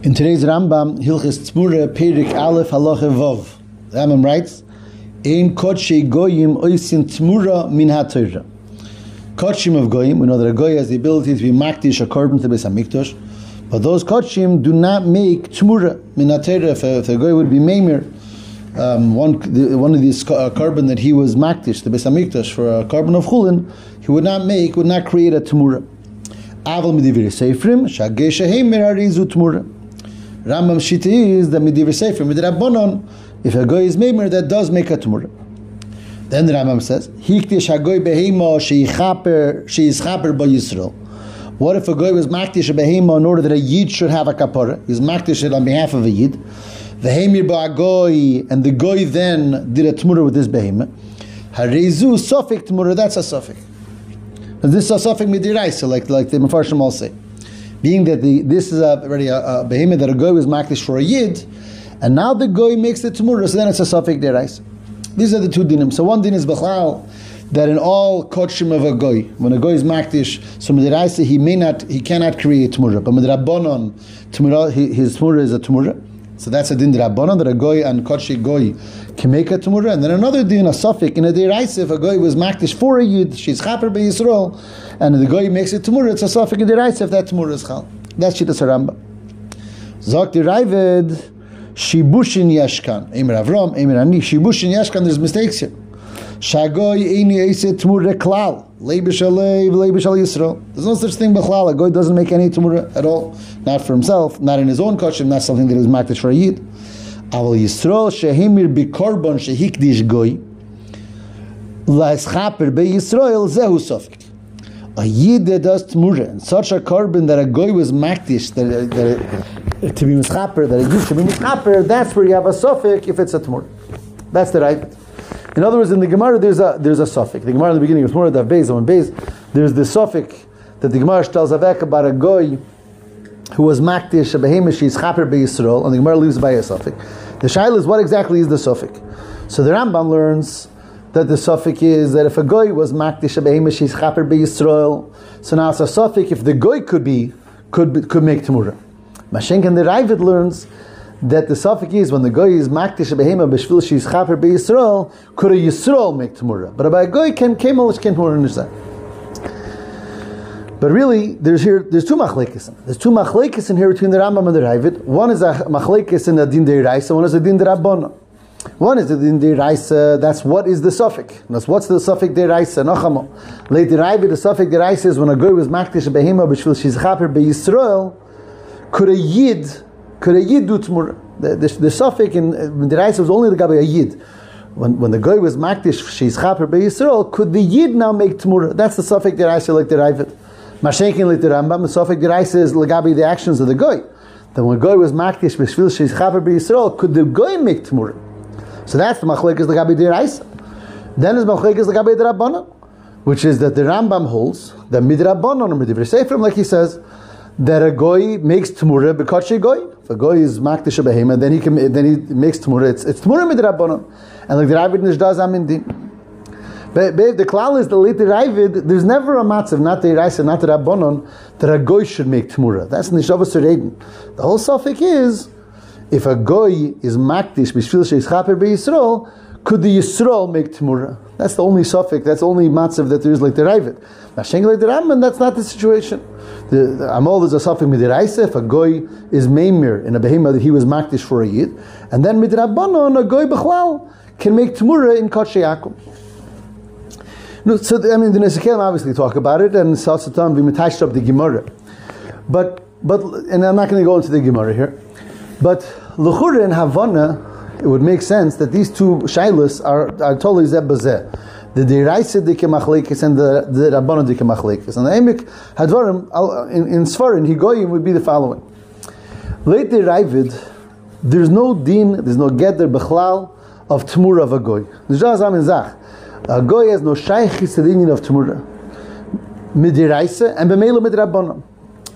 In today's Rambam, Hilchis Tzmura, Perik Aleph, Halacha Vov. Rambam writes, Ein Kodshe Goyim Oisin Tzmura Min HaTorah. Kodshim of Goyim, we know that a Goy has the ability to be makdish according to Beis HaMikdash, but those Kodshim do not make Tzmura Min HaTorah. If, if a Goy would be Meimer, um, one, the, one of these uh, korban that he was makdish, the Beis HaMikdash, for a korban of Chulin, he would not make, would not create a Tzmura. Aval Medivir Seifrim, Shagesha Heimer Arizu Tzmura. Rambam Shita is the Medivir Sefer, Midrabbonon, if a goy is Meimer, that does make a Tumura. Then the Rambam says, Hikdish Hagoy Behema Sheichaper Sheischaper Ba Yisrael. What if a goy was Makdish a Behema in order that a Yid should have a kapara? He's Makdish it on behalf of a Yid. Vehemir Ba Goy, and the goy then did a Tumura with this Behema. Harezu Sofik Tumura, that's a Sofik. This is a Sofik Midiraisa, like, like the Mefarshim all say being that the, this is a, already a, a behemoth that a goy was makdish for a yid, and now the goy makes the tumura, so then it's a suffix derais. These are the two dinim. So one din is bechal that in all kodshim of a goy, when a goy is makdish, so midiraisa he may not, he cannot create tumura, but he- his tumura is a tumura. So that's a din drabonon that a goy and kodshi goy can make a tumura, and then another din a suffix in a deraisa if a goy was makdish for a yid, she's chaper be Yisrael, and the goy makes it tumura, it's a suffix in deraisa if that tumura is chal. That's shita saramba. Zok the Ravid, Shibushin Yashkan. Emer Avram, Emer Ani, Shibushin Yashkan, there's mistakes here. Shagoy Eini Eise Tmura Klal. Leibish Alev, Leibish Al Yisrael. There's no such thing Bechlal. A goy doesn't make any Tmura at all. Not for himself, not in his own kosher, not something that is makdish for a Yid. Aval Yisrael Shehemir Bikorban Shehikdish Goy. Laeschaper Be Yisrael Zehu Sofik a yid that does tmura, and such a korban that a goy was makdish, that, that to be mischaper, that a yid should be mischaper, that's where you have a suffix if it's a tmura. That's the right. In other words, in the Gemara, there's a there's a suffix. The Gemara in the beginning of Tmura, Dav on Beis, there's the suffix that the Gemara tells Avek about a goy who was makdish, a behemish, he's chaper be Yisrael, and the Gemara leaves by a suffix. The shaila is what exactly is the suffix. So the Rambam learns that the suffix is that if a goy was makdish a behemish, he's chaper be Yisrael. So now it's a suffix if the goy could be could be, could make tamura. Mashenk and the Ravid learns that the suffix is when the goy is makdish behema b'shvil she's chaper be Yisrael, could a Yisrael make tamura? But by a goy can kemel can but really, there's here there's two machlekes. There's two machlekes in here between the Rambam and the Ravid. One is a machlekes in the din deiraisa. One is a din derabona. One is the din deiraisa. That's what is the suffix. That's what's the suffix deiraisa. Nachamo. Late Ravid, the suffix deiraisa is when a girl was makdish behema b'shvil she's chaper be Yisrael. Could a yid could a yid do tmura? The, the, the suffix in, deiraisa was only the gabe a yid. When, when the guy was makdish, she's chaper be Yisrael. Could the yid now make tmura? That's the suffix deiraisa like the Ravid. Mashenkin lit the Rambam, the Sofik Deraisa is legabi the actions of the goy. Then when goy was makdish she's chaper b'Yisrael, could the goy make tmura? So that's the machlek is legabi Deraisa. Then is machlek is legabi Derabbanan, which is that the Rambam holds that midrabbanan or midivri seifrim, like he says, that a goy makes tmura because she goy. If a goy is makdish behema, then he can then he makes tmura. It's it's tmura midrabbanan, and like the Ravid Nishdas Amindin. But, but the klal is the later Ravid, there's never a matzav, not the Raisa, not the Rabbanon, that a goy should make tmura. That's Nishavas Eden. The whole suffix is, if a goy is makdish, b'shvil sheis chaper Yisrael, could the Yisrael make tmura? That's the only suffix, that's the only matzav that there is like the Ravid. Masheng like the Ramban, that's not the situation. The, the Amol is a suffix midiraisa, if a goy is meimir in a behemah that he was makdish for a yid, and then midrabbanon, a goy b'chlal, can make tmura in Kodshe Yaakov. No, so the, I mean, the Nesekelim obviously talk about it, and Sasatan v'mitashta up the Gemara. But, but, and I'm not going to go into the Gemara here, but Luchura and Havana, it would make sense that these two shailas are, are totally zebazeh. The Deraisa dike machlekes and the, the Rabbana dike machlekes. And the Emek Hadvarim, in, in Svarin, Higoyim would be the following. Late Ravid, there's no din, there's no geder bechlal of tmura of a goy. There's just Zach. A goy has no shaykhis to the of tmura. Midiraisa and b'meila midrabbanon.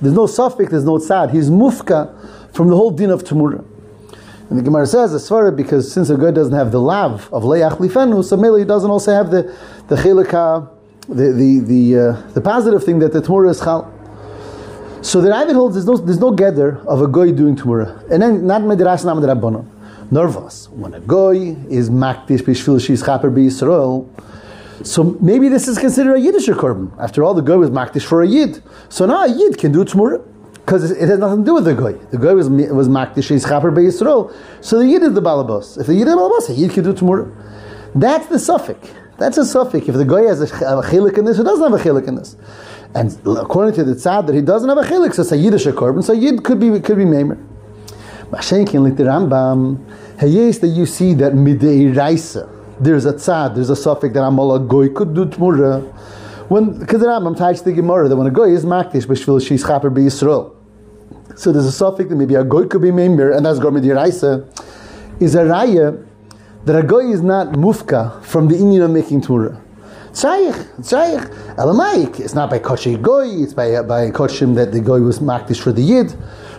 There's no suffix, there's no tzad. He's mufka from the whole din of tmura. And the Gemara says, as far because since a goy doesn't have the lav of leach lifenu, so doesn't also have the the chilika, the the the, uh, the positive thing that the tmura is chal. So the Ravid holds there's no there's no gather of a goy doing Tumura. And then not Mediras Nam Rabbanon. Nervous. When a goy is makdish bishvil she's chaper Yisrael. So maybe this is considered a Yiddish korban. After all, the goy was makdish for a Yid. So now a Yid can do Tumura. Because it has nothing to do with the goy. The goy was was makdish she's chaper Yisrael. So the Yid is the balabos. If the Yid is the balabos, a Yid can do Tumura. That's the suffix. That's a suffix. If the goy has a, a chilik in this, it doesn't have a chilik in this. And according to the tzad that he doesn't have a chilik, so it's a Yiddish korban, so Yid could be could be Maimer. Mashenkin like the Rambam, hayes that you see that midei raisa, there's a tzad, there's a suffix that Amola goy could do tmura. When because the Rambam touched the Gemara that when a goy is makdish b'shvil she's chaper b'Yisrael. So there's a suffix that maybe a goy could be Maimer, and that's goy midei raisa, is a raya that a goy is not mufka from the Inyan of making tmura. Tzayich, tzayich. elamayik. it's not by kosher goy, it's by, by koshim that the goy was makdish for the yid.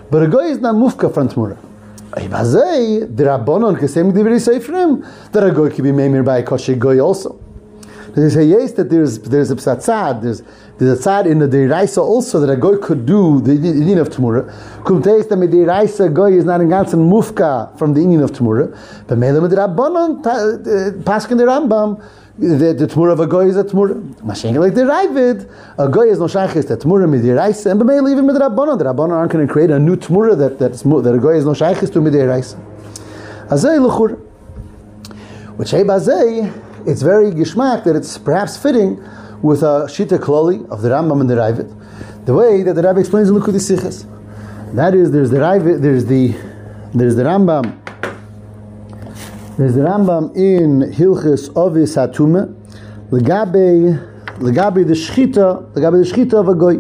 But a goy is not mufka from. Ibazei, the rabbonon kesem divrei seifrim, that a goy can be made by a kosher goy also. They say yes that there's there's a tzad, there's there's a tzad in the deiraisa also that a goy could do the Inyan of Tamura. Kum teis that the deiraisa goy is not in ganzen mufka from the Inyan of Tamura, but melam the rabbanon uh, paskin the Rambam the, the Tmura of a goy is a Tmura. Mashenka like the Ravid, a goy is no shaykhis the Tmura midiraisa, and b'meil even with the Rabbanon. The Rabbanon aren't going to create a new Tmura that that's, that a goy is no shaykhis to midiraisa. Azay luchur. Which hey bazay, it's very gishmak that it's perhaps fitting with a shita kloli of the Rambam and the Ravid, the way that the Rabbi explains in Likkutei Sichos. That is, there's the Ravid, there's the there's the Rambam there's the Rambam in Hilchis Ovis Hatume, legabe legabe the shchita, legabe the shchita of a goy.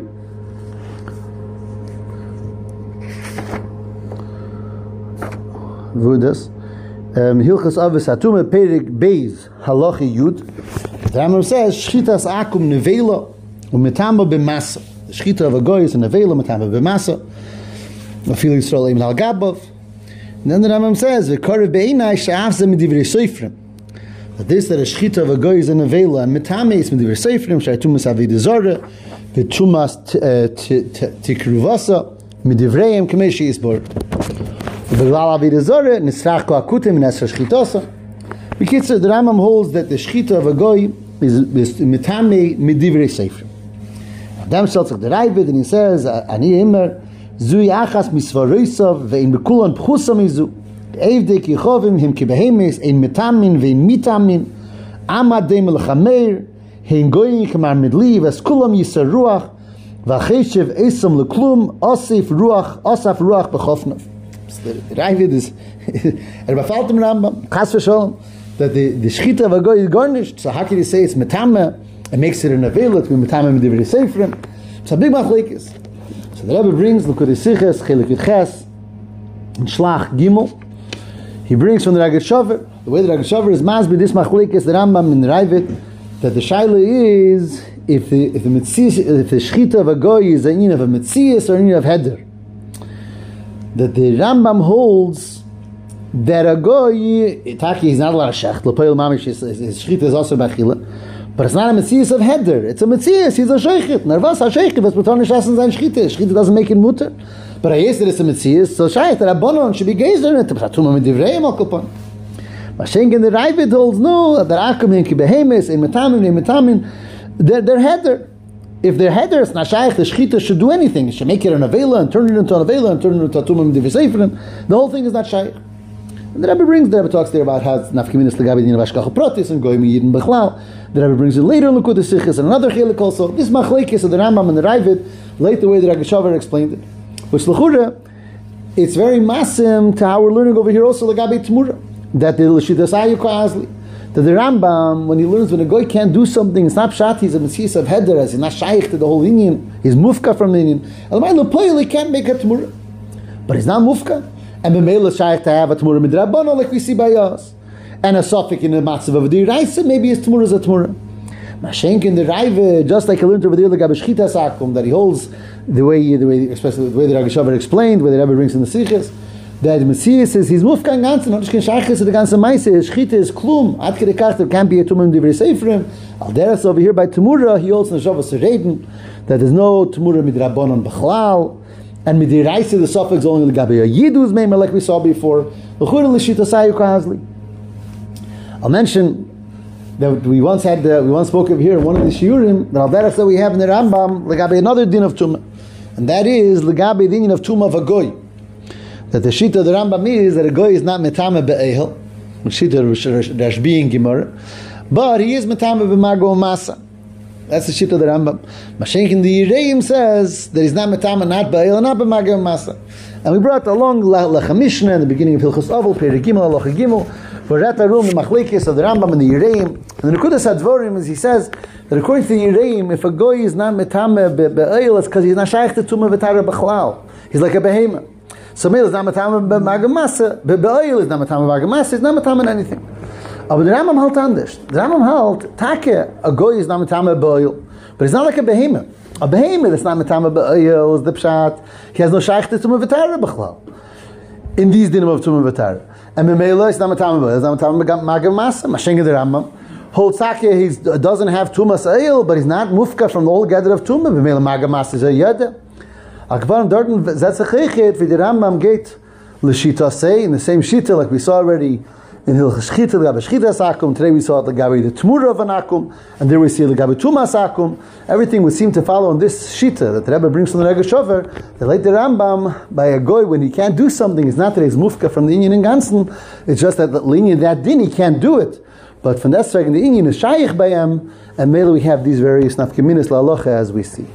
Vudas. Um, Hilchis Ovis Hatume, Perik Beis, Halachi Yud. The Rambam says, Shchitas akum nevela, umetamba b'masa. Shchita of a goy is a nevela, metamba b'masa. Afil Yisrael Emin al Gabov. And then the Rambam says, "V'korev be'inai she'afzeh midivrei soifrim." That this that a shchita of a goy is an avela and mitameis midivrei soifrim shaytumas avidah zora tikruvasa midivreim kamei she'isbor. V'glal the Rambam holds that the shchita of a goy is, mitame midivrei soifrim. Adam Shaltzach the Ravid and he says, "Ani immer." zui achas misvaroisav ve'in bekulan pchusa mizu evdek him kibehemes ein metamin ve'in mitamin amad dem hein goyin kamar midli ves kulam yisar ruach v'acheshev esam leklum osif ruach osaf ruach b'chofna Ravid is er befalt dem Rambam chas v'sholem that the, the shchita of a goy is garnished so how can you say it's metame it makes it an avail it metame medivri seifrim it's a big machlekes So the Rebbe brings the Siches, Chelik Ches, and Shlach Gimel. He brings from the Rogatchover, the way the Rogatchover is Masbi, this Machlik is the Rambam in the Ravid, that the Shaila is if the if the Metzias, if the Shchita of a Goy is an of a Metzias or an of Heder. that the Rambam holds that a goy taki is not a lot of shecht lepoy el mamish is is shchit is also bachila but it's not a metzias of heder it's a metzias he's a shechit nervas a shechit was betonish in sein shchit is shchit doesn't make him mutter but a yeser is a metzias so shayet a rabbonon should be gazed on it but a tumma mit divrei mokopon but shengen the raivid holds no that akum in ki behemes in metamin in metamin their heder. If they're Heder, it's not Shaykh. The Schchite should do anything. It should make it an Avela and turn it into an Avela and turn it into a Tumah mit The whole thing is not Shaykh. And the Rebbe brings, the Rebbe talks there about how nafkaminas legabi din of Ashkach Protis and goyim yidin bechlal. The Rebbe brings it later in Likkutei Sichos and another chelik also. This machlekes of the Rambam and the Ravid, later the way the Rogatchover explained it. Which l'chura, it's very masim to how we're learning over here also legabi tmura. That the l'shidas ayukah azli. That the Rambam, when he learns when a guy can't do something, it's not pshat, he's a mesias of heder, he's not shaykh to the whole Inyan, he's mufka from the Inyan. Elamai he can't make a tmura. But he's not mufka and B'meila shaykh to have a Tmura Midrabbana like we see by us. And a Sophic in the Matzav of the Raisa, maybe his Tmura is a Tmura. Mashenk in the Raive, just like I learned over the Gabashchita Sakum, that he holds the way, the way, especially the way the Rogatchover explained, where the Rebbe brings in the Sikhs, that Messiah says he's mufka ganzen, not just shachis the ganze meise, his shchita is klum, ad kede kach, there can't be a tumim divrei seifrim. Al deras over here by Tumura, he also neshavas reden, that there's no Tumura midrabanon b'chlal, and midiraisa the suffix only legabe a yiduz meimer like we saw before. L'chur l'shita sayu kahazli. I'll mention that we once had, uh, we once spoke of here in one of the shiurim, that al deras that we have in the Rambam, legabe another din of tumah, and that is the the din of tumah of a goy that the shita of the Rambam is that a goy is not metame be'ehel, shita Rashbi in Gemara, but he is metame be'mago masa. That's the shita of the Rambam. Mashenk in the Yireim says that he's not metame not be'ehel, not be'mago masa. And we brought along Lachamishna in the beginning of Hilchos Avol, Peri Gimel, Alocha Gimel, for room, the Machlekes of the Rambam and the Yireim. And the Nekudas Advorim is he says that according to the Yireim, if a goy is not metame be'ehel, it's because he's not shaykh to tumah v'tara b'chlal. He's like a behemoth. So Mil is not matam b'magamasa, be'oil is not matam b'magamasa, it's not matam anything. Aber der Rambam halt anders. Der Rambam halt, take, a goy is not matam be'oil, but it's not like a behemoth. A behemoth is not matam be'oil, is the pshat, he has no shaykh to tumah v'tara b'chlal. In these dinim of tumah v'tara. And Mimela is not matam be'oil, it's not matam b'magamasa, mashenga the Rambam. Holds Sakya, he doesn't have tumas oil, but he's not mufka from the whole gather of tumah. Mimela magamas is a yada. Akvarim Dorten Zetzachechet wie the Rambam geht l'shita say in the same shita like we saw already in Hilchas Shchita l'gabe Shchita Sakum. Today we saw it l'gabe the Tmura of an Akum, and there we see l'gabe Tumas Akum. Everything would seem to follow on this shita that the Rebbe brings from the Shover. The late Rambam by a goy when he can't do something, it's not that he's mufka from the Inyan and Gansen. It's just that the linyan that din he can't do it. But from that second, the Inyan is shaykh him, and mainly we have these various nafkaminis la as we see.